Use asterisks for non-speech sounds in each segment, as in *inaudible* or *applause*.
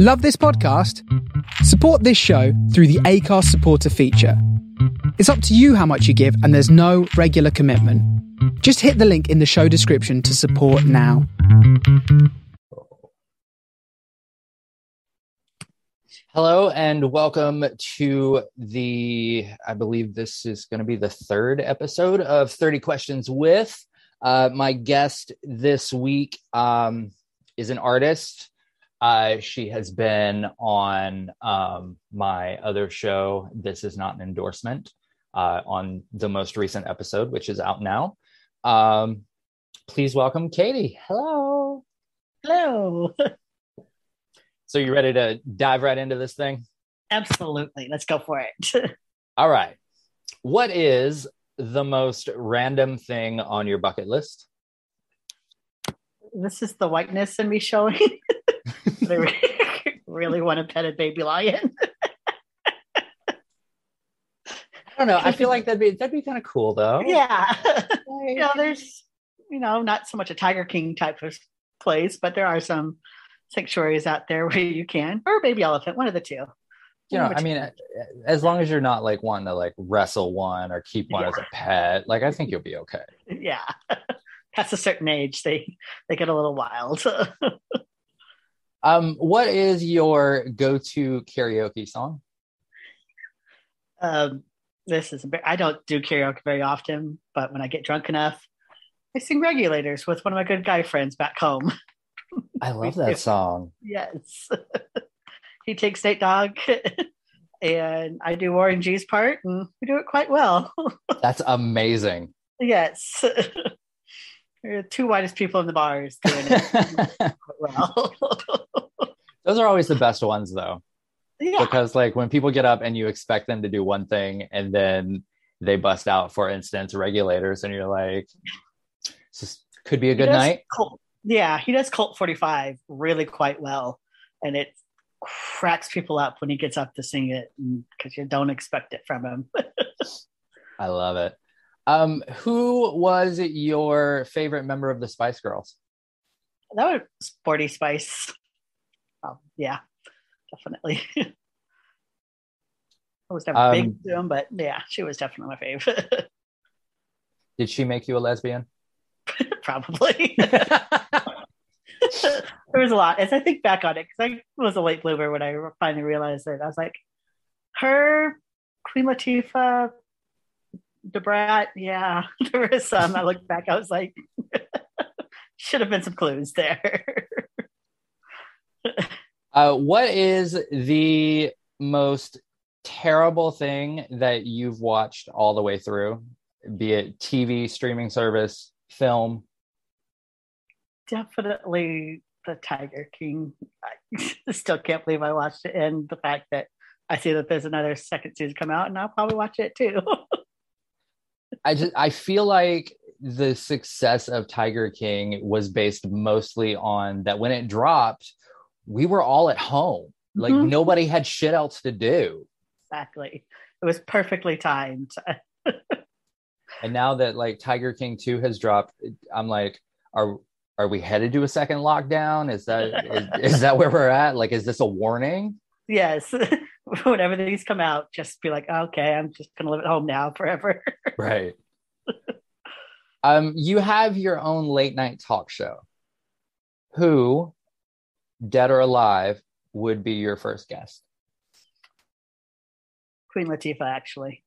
Love this podcast? Support this show through the Acast supporter feature. It's up to you how much you give, and there's no regular commitment. Just hit the link in the show description to support now. Hello and welcome to the, I believe this is going to be the third episode of 30 Questions with. Uh, my guest this week um, is an artist. Uh, she has been on um, my other show, This Is Not an Endorsement, uh, on the most recent episode, which is out now. Um, please welcome Katie. Hello. Hello. *laughs* So, you ready to dive right into this thing? Absolutely. Let's go for it. *laughs* All right. What is the most random thing on your bucket list? this is the whiteness in me showing. *laughs* I re- *laughs* really want to pet a baby lion. *laughs* I don't know. I feel *laughs* like that'd be that'd be kind of cool though. yeah. you know, there's, you know, not so much a Tiger King type of place, but there are some sanctuaries out there where you can, or a baby elephant, one of the two. You know, I mean, as long as you're not like wanting to like wrestle one or keep one Yeah. as a pet, like I think you'll be okay. yeah. Past a certain age, they they get a little wild. Um, what is your go-to karaoke song? um, this is a bit, I don't do karaoke very often, but when I get drunk enough, I sing regulators with one of my good guy friends back home. I love that song. Yes. *laughs* he takes Nate Dogg *laughs* and I do Warren G's part and we do it quite well. *laughs* That's amazing. yes. We're the two whitest people in the bars doing it quite well. Those are always the best ones though. yeah. because like when people get up and you expect them to do one thing and then they bust out for instance regulators and you're like this could be a good night Colt, yeah, he does Colt 45 really quite well. And it cracks people up when he gets up to sing it because you don't expect it from him. *laughs* i love it um who was your favorite member of the spice girls that was Sporty Spice. Um, yeah, definitely. *laughs* I was never Um, big to him, but yeah, she was definitely my favorite. *laughs* did she make you a lesbian *laughs* Probably. there was a lot. As I think back on it, because I was a late bloomer when I finally realized it, I was like, her, Queen Latifah, Debrat, yeah, there was some. I looked back, I was like, should have been some clues there. Uh what is the most terrible thing that you've watched all the way through be it tv streaming service film definitely the Tiger King. I *laughs* still can't believe I watched it, and the fact that I see that there's another second season come out, and I'll probably watch it too. *laughs* I just I feel like the success of Tiger King was based mostly on that when it dropped, we were all at home. Like Mhm. nobody had shit else to do. exactly, it was perfectly timed. *laughs* And now that like Tiger King 2 has dropped, I'm like, are are we headed to a second lockdown? Is that is, is that where we're at? Like, is this a warning? yes, *laughs* whenever these come out, just be like, okay, I'm just gonna live at home now forever. *laughs* Right. um, you have your own late night talk show. Who, dead or alive, would be your first guest? Queen Latifah, actually.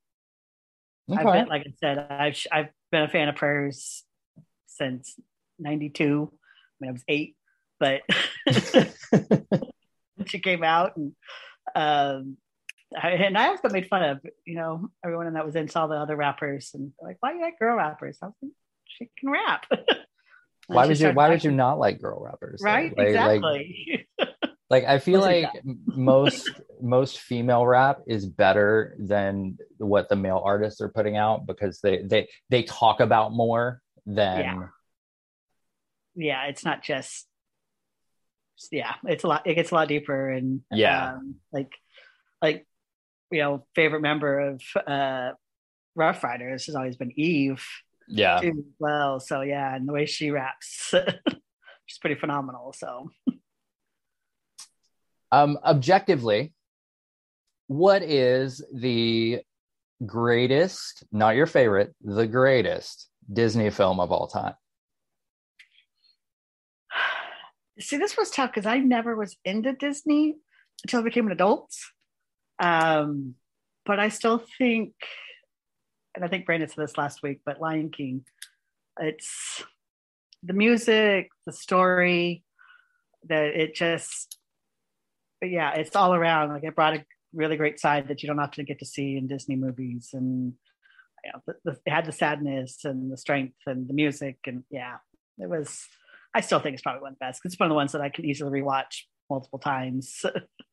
I've Okay. been, like I said, I've I've been a fan of hers since '92. I mean, I was eight, but *laughs* *laughs* she came out, and um, I, and I got made fun of. You know, everyone that was in saw the other rappers, and like, "Why you like girl rappers?" I was like, "She can rap." *laughs* And why would you why would you not like girl rappers though? Right, like, exactly. like *laughs* like i feel like most most female rap is better than what the male artists are putting out because they they they talk about more than Yeah. yeah, it's not just yeah, it's a lot. It gets a lot deeper, and Yeah. um, like like you know, favorite member of uh, Ruff Ryders has always been Eve yeah too. Well, so yeah, and the way she raps, *laughs* she's pretty phenomenal. So Um, objectively, what is the greatest, not your favorite, the greatest Disney film of all time? *sighs* See, this was tough because I never was into Disney until I became an adult. Um, but I still think, and I think Brandon said this last week, but Lion King, it's the music, the story, that it just, yeah, it's all around. Like it brought a really great side that you don't often get to see in Disney movies, and you know, the, the, it had the sadness and the strength and the music, and yeah, it was. I still think it's probably one of the best. Because it's one of the ones that I can easily rewatch multiple times.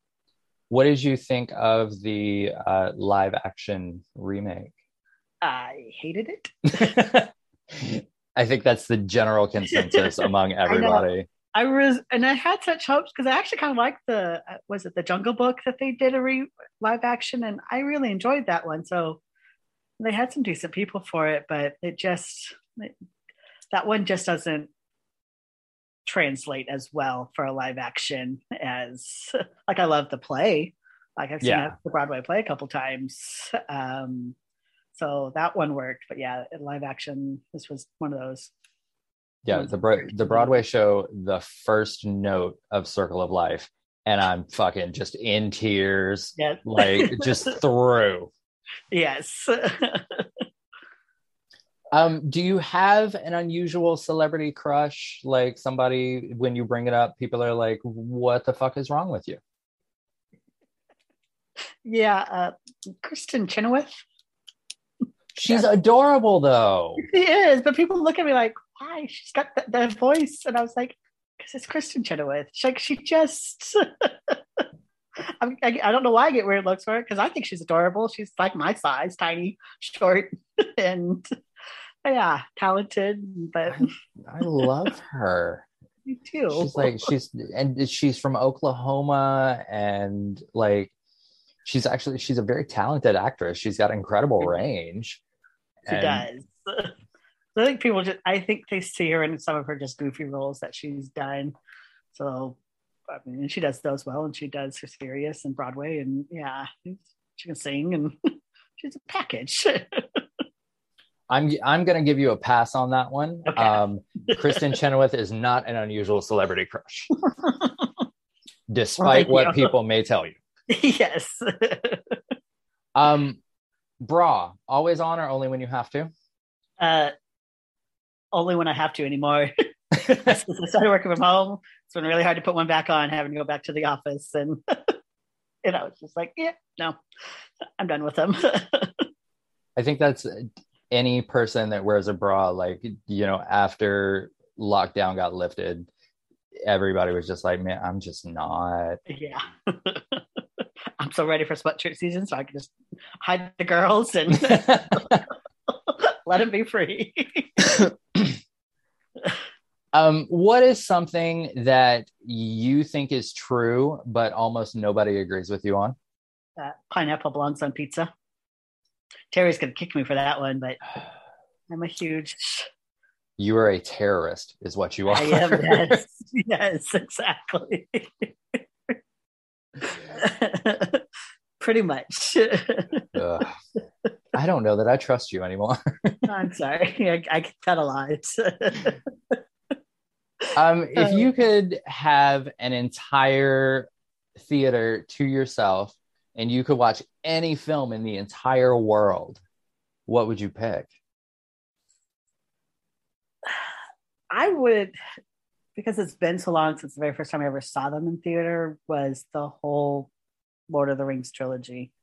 *laughs* what did you think of the uh, live action remake? I hated it. *laughs* I think that's the general *laughs* consensus among everybody. I, I was, and I had such hopes because I actually kind of liked the uh, was it the Jungle Book that they did a re- live action, and I really enjoyed that one. So they had some decent people for it, but it just it, that one just doesn't translate as well for a live action as *laughs* like I love the play. Like I've seen yeah. the Broadway play a couple times. Um, so that one worked, but yeah, live action, this was one of those. Yeah, the the Broadway show, the first note of Circle of Life, and I'm fucking just in tears, yeah. like *laughs* just through. Yes. *laughs* Um, do you have an unusual celebrity crush? Like somebody, when you bring it up, people are like, "What the fuck is wrong with you?" Yeah, uh, Kristin Chenoweth. She's yeah. adorable, though. She is, but people look at me like, "Why?" She's got that, that voice, and I was like, "Because it's Kristin Chenoweth." She's like, she just. *laughs* I, I, don't know why I get weird looks for it because I think she's adorable. She's like my size, tiny, short, *laughs* and yeah, talented, but I, I love her. *laughs* Me too. She's like she's and she's from Oklahoma and like she's actually she's a very talented actress. She's got incredible range. She and, does. *laughs* I think people just I think they see her in some of her just goofy roles that she's done. So I mean she does those well and she does her serious and Broadway and yeah, she can sing and *laughs* she's a package. *laughs* I'm I'm gonna give you a pass on that one. Okay. Um, Kristin Chenoweth is not an unusual celebrity crush, despite well, what people may tell you. Yes. um, bra always on or only when you have to? Uh, only when I have to anymore. *laughs* *laughs* I started working from home. It's been really hard to put one back on, having to go back to the office, and you know, it's just like, yeah, no, I'm done with them. *laughs* I think that's any person that wears a bra, like, you know, after lockdown got lifted, everybody was just like, man, I'm just not. Yeah. I'm so ready for sweatshirt season, so I can just hide the girls and *laughs* let them be free. *laughs* um, what is something that you think is true, but almost nobody agrees with you on? Uh, pineapple belongs on pizza. Terry's gonna kick me for that one, but *sighs* I'm a huge. You are a terrorist, is what you are. I am. *laughs* Yes, yes, exactly. *laughs* Pretty much. *laughs* I don't know that I trust you anymore. *laughs* I'm sorry. I, I cut a lot. um, if you could have an entire theater to yourself and you could watch any film in the entire world, what would you pick? *sighs* I would, because it's been so long since the very first time I ever saw them in theater, was the whole Lord of the Rings trilogy.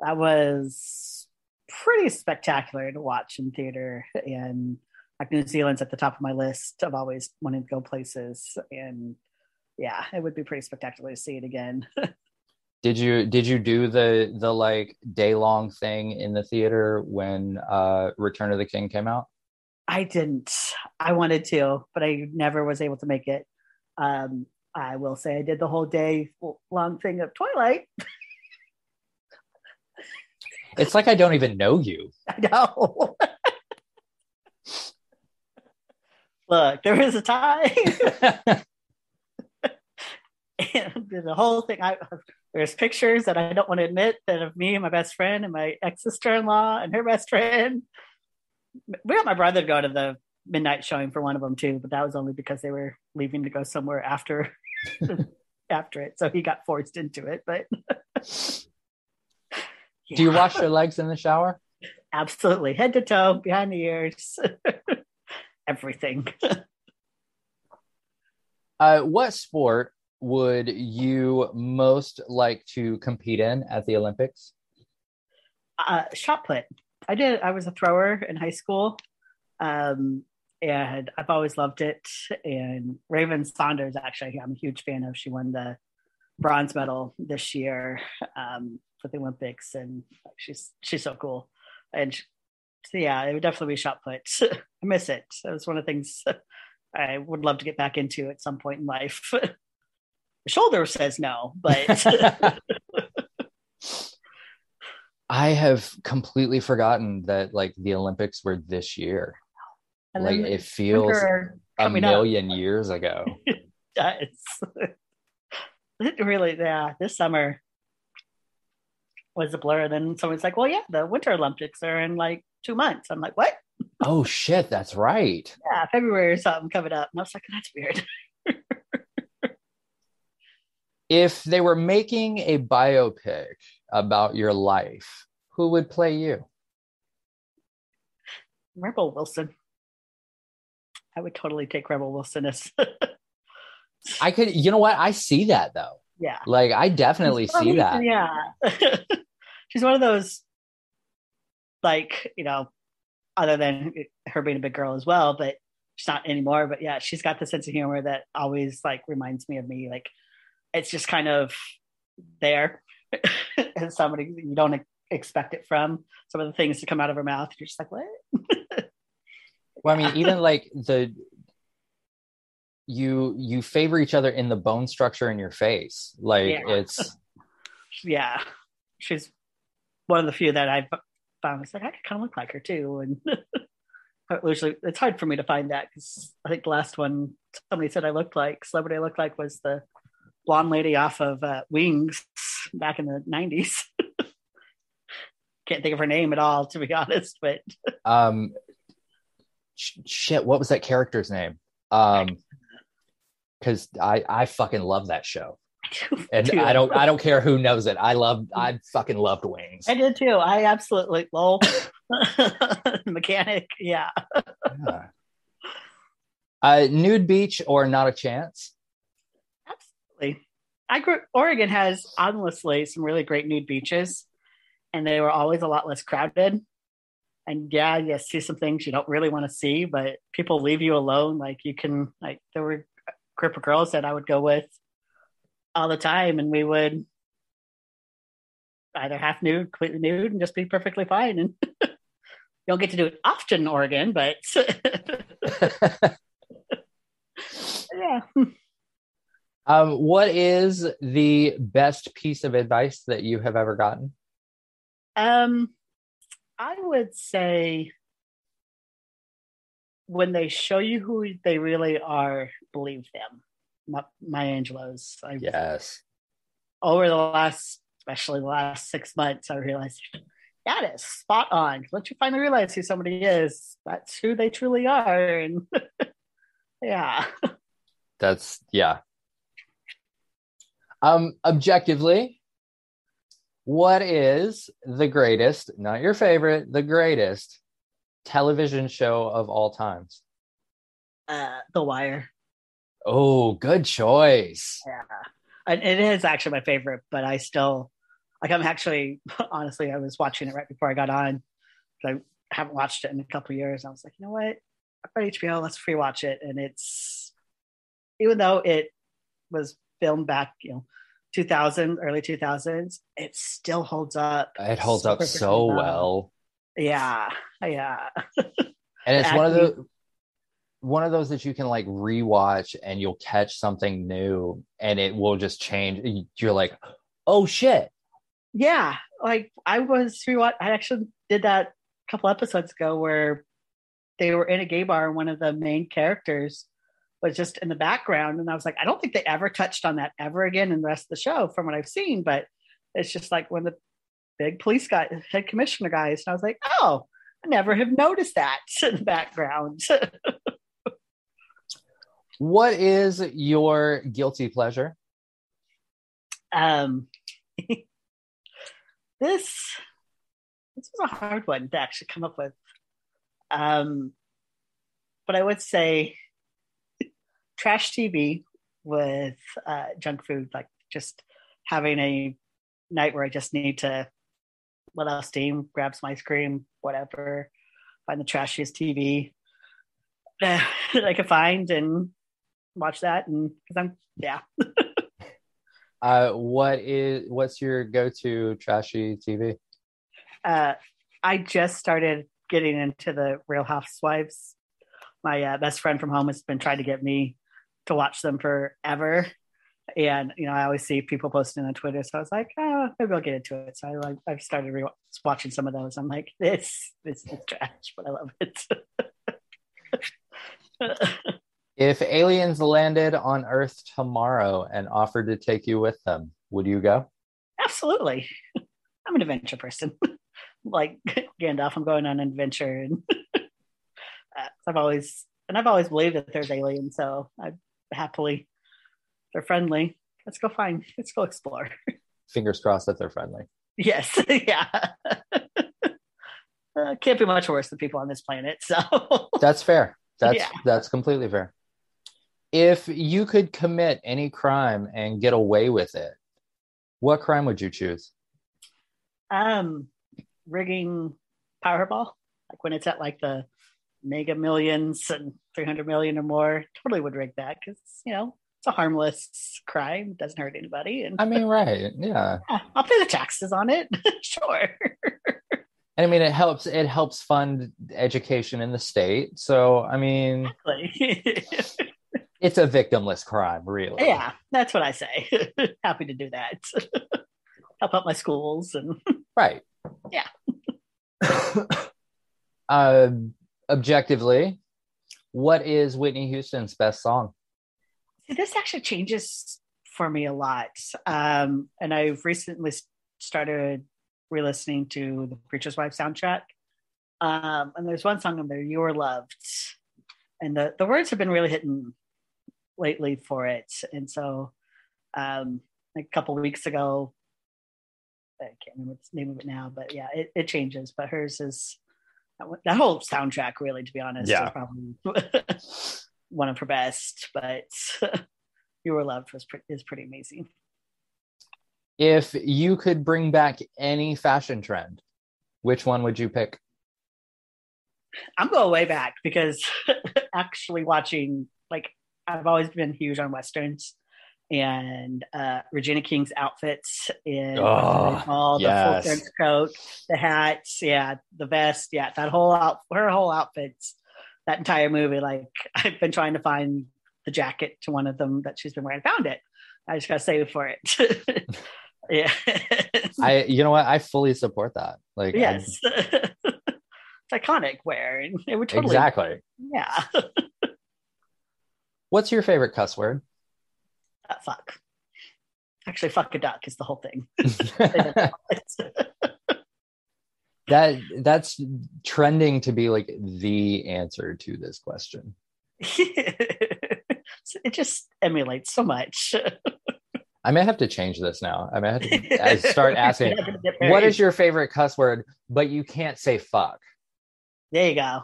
That was pretty spectacular to watch in theater. And like New Zealand's at the top of my list of always wanting to go places. And yeah, it would be pretty spectacular to see it again. *laughs* did you did you do the the like day long thing in the theater when uh return of the king came out i didn't. I wanted to but i never was able to make it. Um i will say i did the whole day long thing of twilight. It's like i don't even know you. *laughs* I know. Look there is a time. *laughs* And the whole thing. I there's pictures that I don't want to admit that of me and my best friend and my ex sister in law and her best friend. We got my brother to go to the midnight showing for one of them too, but that was only because they were leaving to go somewhere after *laughs* after it, so he got forced into it. But yeah. *laughs* do you wash your legs in the shower? Absolutely, head to toe, behind the ears, *laughs* everything. uh, what sport would you most like to compete in at the Olympics? Uh, shot put. I did. I was a thrower in high school, um, and I've always loved it. And Raven Saunders, actually, I'm a huge fan of. She won the bronze medal this year um, for the Olympics, and she's she's so cool. And she, so yeah, it would definitely be shot put. *laughs* I miss it. It was one of the things *laughs* I would love to get back into at some point in life. *laughs* The shoulder says no, but I have completely forgotten that like the Olympics were this year. And like it feels a million up. years ago. *laughs* it does. It *laughs* really, yeah. This summer was a blur. And then someone's like, "Well, yeah, the Winter Olympics are in like two months." I'm like, "What?" *laughs* Oh shit, that's right. Yeah, February or something coming up. And I was like, "That's weird." if they were making a biopic about your life, who would play you? Rebel Wilson. I would totally take Rebel Wilson as. I could, you know what? I see that though. Yeah. Like I definitely see that. Yeah. *laughs* She's one of those, like, you know, other than her being a big girl as well, but she's not anymore. But yeah, she's got the sense of humor that always like reminds me of me. Like it's just kind of there *laughs* and somebody you don't expect it from some of the things to come out of her mouth you're just like what? *laughs* Well i mean even like the you you favor each other in the bone structure in your face. Like yeah. it's *laughs* yeah. She's one of the few that I've found it's like i could kind of look like her too and usually it's hard for me to find that because i think the last one somebody said i looked like celebrity i looked like was the blonde lady off of uh, Wings back in the 90s. *laughs* Can't think of her name at all, to be honest. But um, sh- shit, what was that character's name? Um, because I I fucking love that show. and too. I don't I don't care who knows it. I love I fucking loved Wings. I did too. I absolutely lol *laughs* mechanic. Yeah. yeah. Uh, nude beach or not a chance? I grew Oregon has honestly some really great nude beaches, and they were always a lot less crowded. And yeah, you see some things you don't really want to see, but people leave you alone. Like you can like there were a group of girls that I would go with all the time, and we would either half nude, completely nude, and just be perfectly fine. And you *laughs* don't get to do it often in Oregon, but *laughs* *laughs* yeah. Um, what is the best piece of advice that you have ever gotten? Um, I would say when they show you who they really are, believe them. My, Maya Angelou's. I, yes. Over the last, especially the last six months, I realized that is spot on. Once you finally realize who somebody is, that's who they truly are. And *laughs* yeah. That's yeah, um, objectively, what is the greatest, not your favorite, the greatest television show of all times? Uh, The Wire. Oh, good choice. Yeah. And it is actually my favorite, but I still, like, I'm actually, *laughs* honestly, I was watching it right before I got on. I haven't watched it in a couple years. I was like, you know what? I've got HBO, let's free watch it. And it's, even though it was filmed back, you know, 2000, early 2000s, it still holds up. It holds up so well. well. Yeah, yeah. *laughs* and it's one of the one of those that you can like rewatch and you'll catch something new and it will just change. You're like, oh shit. Yeah, like I was rewatch. I actually did that a couple episodes ago where they were in a gay bar and one of the main characters was just in the background. And I was like, I don't think they ever touched on that ever again in the rest of the show from what I've seen. But it's just like when the big police guy, head commissioner guys, and I was like, oh, I never have noticed that *laughs* in the background. *laughs* what is your guilty pleasure? Um, *laughs* this this was a hard one to actually come up with. Um, but I would say trash TV with uh, junk food, like just having a night where I just need to let out steam, grab some ice cream, whatever, find the trashiest TV *sighs* that I could find and watch that. And because I'm, yeah. *laughs* uh, what is what's your go-to trashy TV? Uh, I just started getting into the Real Housewives. My uh, best friend from home has been trying to get me to watch them forever. And you know, I always see people posting on Twitter, so I was like, oh, maybe I'll get into it. So I like I've started re- watching some of those. I'm like, this this is trash, but I love it. *laughs* if aliens landed on Earth tomorrow and offered to take you with them, would you go? Absolutely. *laughs* I'm an adventure person. *laughs* like Gandalf, I'm going on an adventure, and I've always and I've always believed that there's aliens, so I happily they're friendly. Let's go find. Let's go explore. Fingers crossed that they're friendly. Yes, *laughs* yeah. *laughs* uh, can't be much worse than people on this planet. So *laughs* that's fair. That's yeah. that's completely fair. If you could commit any crime and get away with it, what crime would you choose? Um, rigging Powerball, like when it's at like the mega millions and 300 million or more, totally would rig that because, you know, it's a harmless crime. It doesn't hurt anybody. And I mean, right. Yeah. yeah I'll pay the taxes on it. *laughs* sure. And I mean, it helps. It helps fund education in the state. So, I mean, exactly. *laughs* it's a victimless crime, really. Yeah, that's what I say. *laughs* Happy to do that. Help out my schools and right. Yeah. uh, *coughs* objectively, what is Whitney Houston's best song? This actually changes for me a lot. Um, and I've recently started re-listening to the Preacher's Wife soundtrack. Um, and there's one song on there, "You're Loved," and the the words have been really hitting lately for it. And so, um, a couple weeks ago, I can't remember the name of it now, but yeah, it, it changes. But hers is that whole soundtrack, really, to be honest, yeah. is probably *laughs* one of her best. But *laughs* "You Were Loved" was pre- is pretty amazing. If you could bring back any fashion trend, which one would you pick? I'm going way back because *laughs* actually watching like I've always been huge on westerns and uh, Regina King's outfits in oh, all the yes. full trench coat, the hats, yeah, the vest, yeah, that whole out, her whole outfits, that entire movie. Like *laughs* I've been trying to find the jacket to one of them that she's been wearing. Found it. I just got to save for it. *laughs* yeah. I, you know what? I fully support that. Like, yes, *laughs* it's iconic wear, and it would totally exactly. Yeah. What's your favorite cuss word? Fuck. Actually, fuck a duck is the whole thing. *laughs* *laughs* that that's trending to be like the answer to this question. *laughs* it just emulates so much. I may have to change this now. I may have to start asking, what is your favorite cuss word? But you can't say fuck. There you go.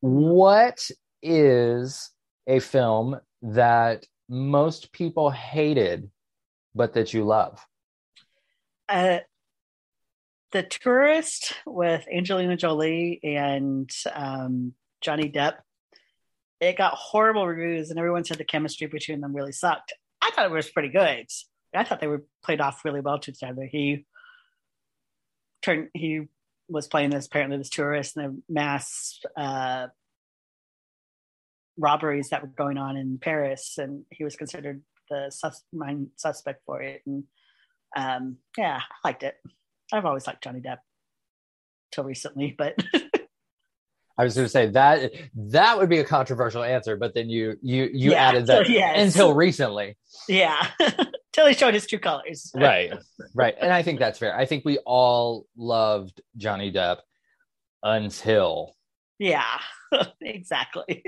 what is a film that most people hated but that you love? Uh, the Tourist with Angelina Jolie and um, Johnny Depp. It got horrible reviews, and everyone said the chemistry between them really sucked. I thought it was pretty good. I thought they were played off really well to each other. He turned he was playing this apparently this tourist in a mass uh, robberies that were going on in Paris, and he was considered the sus- main suspect for it. And um, yeah, I liked it. I've always liked Johnny Depp till recently, but *laughs* I was going to say that that would be a controversial answer, but then you you you Yeah, added that so *laughs* yes. until recently, Yeah. *laughs* Till he showed his true colors. right? Right, and I think that's fair. I think we all loved Johnny Depp until Yeah. exactly.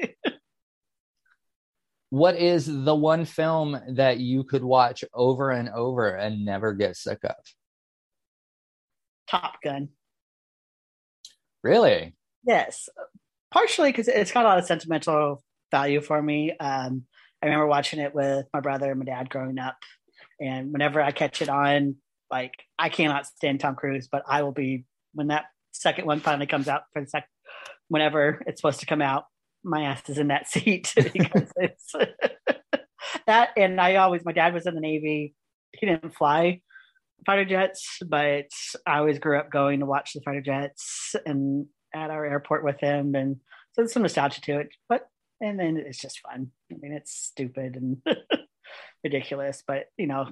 What is the one film that you could watch over and over and never get sick of? Top Gun. Really? Yes, partially because it's got a lot of sentimental value for me. Um, I remember watching it with my brother and my dad growing up, and whenever I catch it on, like I cannot stand Tom Cruise, but I will be when that second one finally comes out for the second, whenever it's supposed to come out, my ass is in that *laughs* seat *laughs* because it's *laughs* that. And I always, my dad was in the Navy. He didn't fly fighter jets, but I always grew up going to watch the fighter jets and at our airport with him, and so there's some nostalgia to it. But and then it's just fun. I mean, it's stupid and ridiculous, but you know,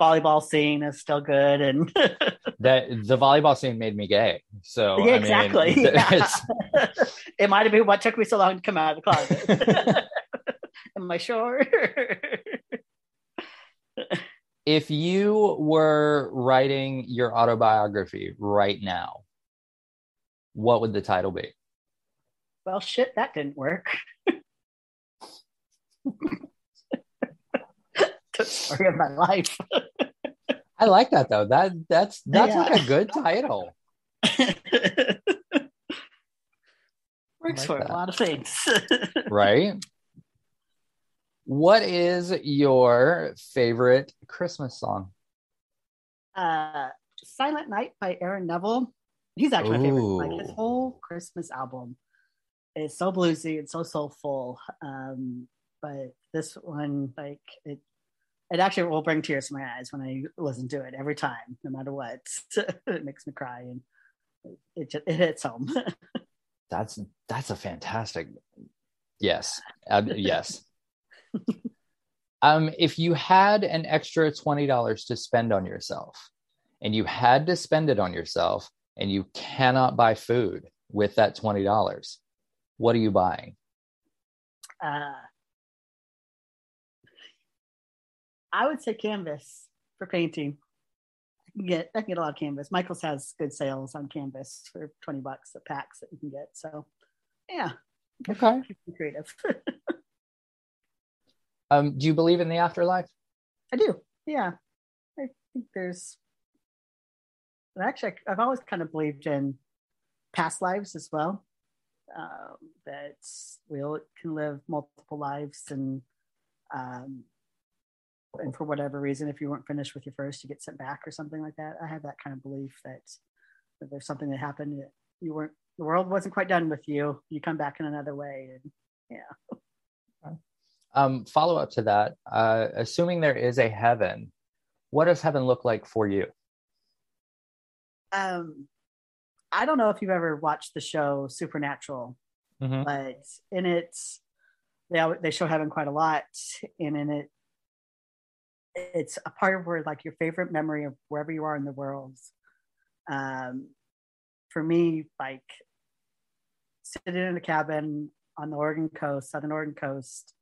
volleyball scene is still good, and *laughs* That the volleyball scene made me gay. So yeah, I mean, exactly. *laughs* it's- Yeah. it might have been what took me so long to come out of the closet. *laughs* Am I sure? if you were writing your autobiography right now, what would the title be? well, shit, that didn't work. *laughs* Story of my life. *laughs* I like that though. That that's that's Yeah. like a good title. *laughs* Works like for that. a lot of things. right? What is your favorite Christmas song? uh, Silent Night by Aaron Neville. He's actually my favorite. Like his whole Christmas album is so bluesy and so soulful. Um, but this one, like it, it actually will bring tears to my eyes when I listen to it every time, no matter what. *laughs* it makes me cry and it it, just, it hits home. *laughs* That's that's a fantastic. Yes, uh, yes. *laughs* um, if you had an extra twenty dollars to spend on yourself, and you had to spend it on yourself, and you cannot buy food with that twenty dollars, what are you buying? uh, I would say canvas for painting. I can get I can get a lot of canvas. Michaels has good sales on canvas for twenty bucks a packs that you can get. So yeah, Okay. creative. *laughs* Um, do you believe in the afterlife? I do. Yeah, I think there's. Actually, I've always kind of believed in past lives as well. Um, that we all can live multiple lives, and um, and for whatever reason, if you weren't finished with your first, you get sent back or something like that. I have that kind of belief that, that there's something that happened that you weren't. The world wasn't quite done with you. You come back in another way, and yeah. *laughs* Um, follow up to that, uh, assuming there is a heaven, what does heaven look like for you? um I don't know if you've ever watched the show Supernatural, Mhm. but in it they they show heaven quite a lot, and in it it's a part of where like your favorite memory of wherever you are in the world. Um, for me, like sitting in a cabin on the Oregon coast, southern Oregon coast,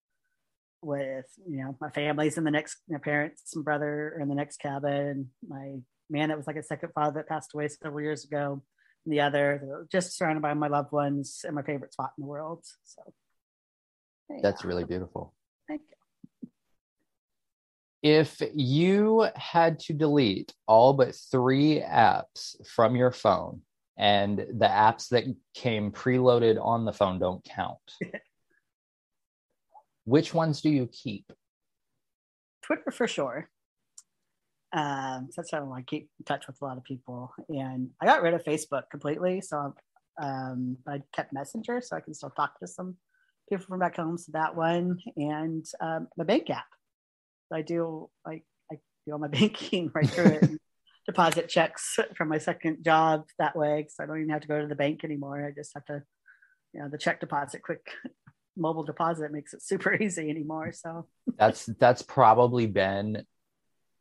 with you know my family's in the next, my parents and brother are in the next cabin. My man that was like a second father that passed away several years ago, and the other just surrounded by my loved ones and my favorite spot in the world. So That's really beautiful. thank you. If you had to delete all but three apps from your phone, and the apps that came preloaded on the phone don't count, *laughs* which ones do you keep? Twitter for sure. Um, that's how I keep in touch with a lot of people. And I got rid of Facebook completely. So um, I kept Messenger so I can still talk to some people from back home. So that one and um, the bank app. I do like I do all my *laughs* banking right through it. *laughs* deposit checks from my second job that way because I don't even have to go to the bank anymore. I just have to, you know, the check deposit quick *laughs* mobile deposit makes it super easy anymore. So That's that's probably been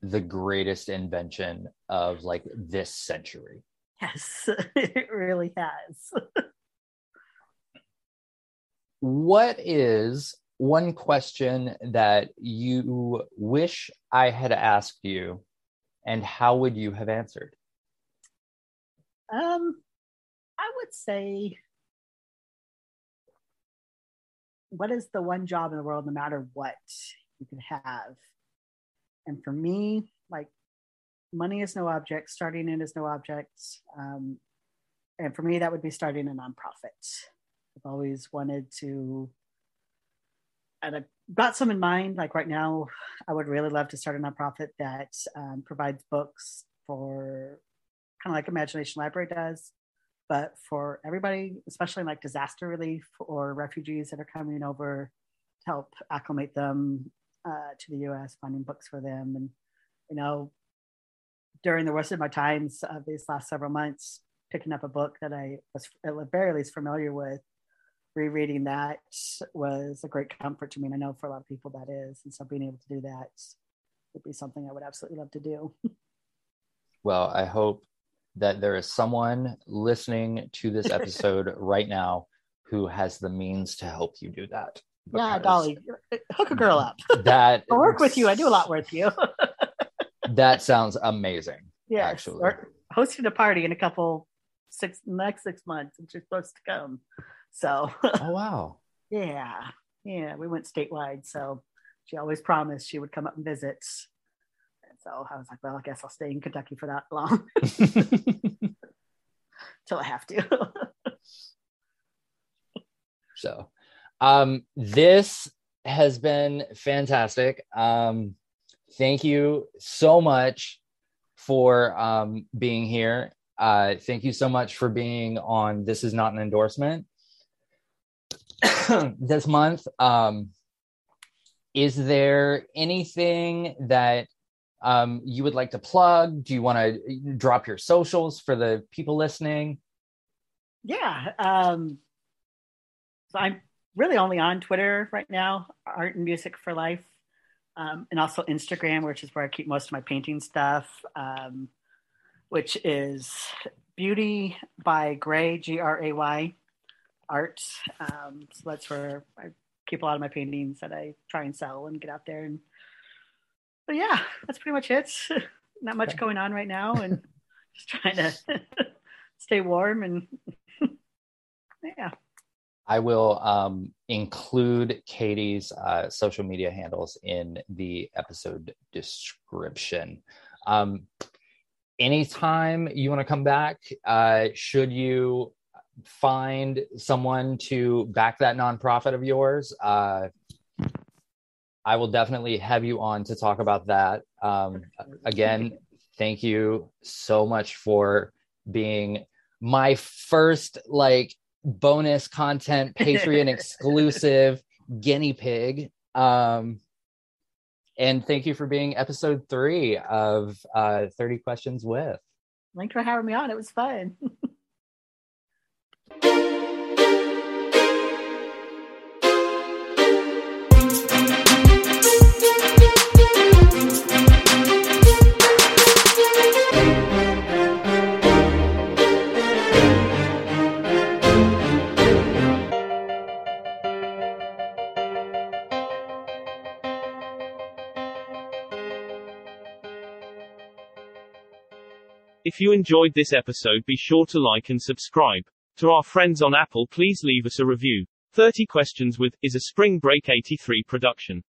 the greatest invention of like this century. Yes, it really has. what is one question that you wish I had asked you, and how would you have answered? Um, I would say, what is the one job in the world, no matter what you could have? And for me, like, money is no object, starting in is no object. Um, and for me, that would be starting a nonprofit. I've always wanted to and I've got some in mind. Like right now, I would really love to start a nonprofit that um, provides books for kind of like Imagination Library does, but for everybody, especially like disaster relief or refugees that are coming over to help acclimate them uh, to the US, finding books for them. And, you know, during the rest of my times of these last several months, picking up a book that I was at the very least familiar with rereading that was a great comfort to me. And I know for a lot of people that is. And so being able to do that would be something I would absolutely love to do. well, I hope that there is someone listening to this *laughs* episode right now who has the means to help you do that. Yeah, Dolly, hook a girl up. *laughs* That I'll work with you. I do a lot *laughs* with you. that sounds amazing. Yeah, actually, We're hosting a party in a couple six next six months, and she's supposed to come. So, *laughs* oh wow, yeah, yeah, we went statewide. So she always promised she would come up and visit. And so I was like, well, I guess I'll stay in Kentucky for that long *laughs* till I have to. *laughs* so, um, this has been fantastic. Um, thank you so much for um, being here. Uh, thank you so much for being on This Is Not an Endorsement. *coughs* this month. Um, is there anything that um, you would like to plug? Do you want to drop your socials for the people listening? Yeah. Um, so I'm really only on Twitter right now, Art and Music for Life, um, and also Instagram, which is where I keep most of my painting stuff, um, which is Beauty by Gray, G R A Y art. Um, so that's where I keep a lot of my paintings that I try and sell and get out there. And but yeah, that's pretty much it. *laughs* Not much going on right now, and *laughs* just trying to *laughs* stay warm and yeah. I will um, include Katie's uh, social media handles in the episode description. Um, anytime you want to come back, uh, should you find someone to back that nonprofit of yours, uh, I will definitely have you on to talk about that. Um, again, thank you so much for being my first like bonus content *laughs* Patreon exclusive guinea pig. Um, and thank you for being episode three of uh, 30 Questions with. Thanks for having me on. It was fun. *laughs* If you enjoyed this episode be sure to like and subscribe. To our friends on Apple please leave us a review. 30 Questions with is a Spring Break 83 production.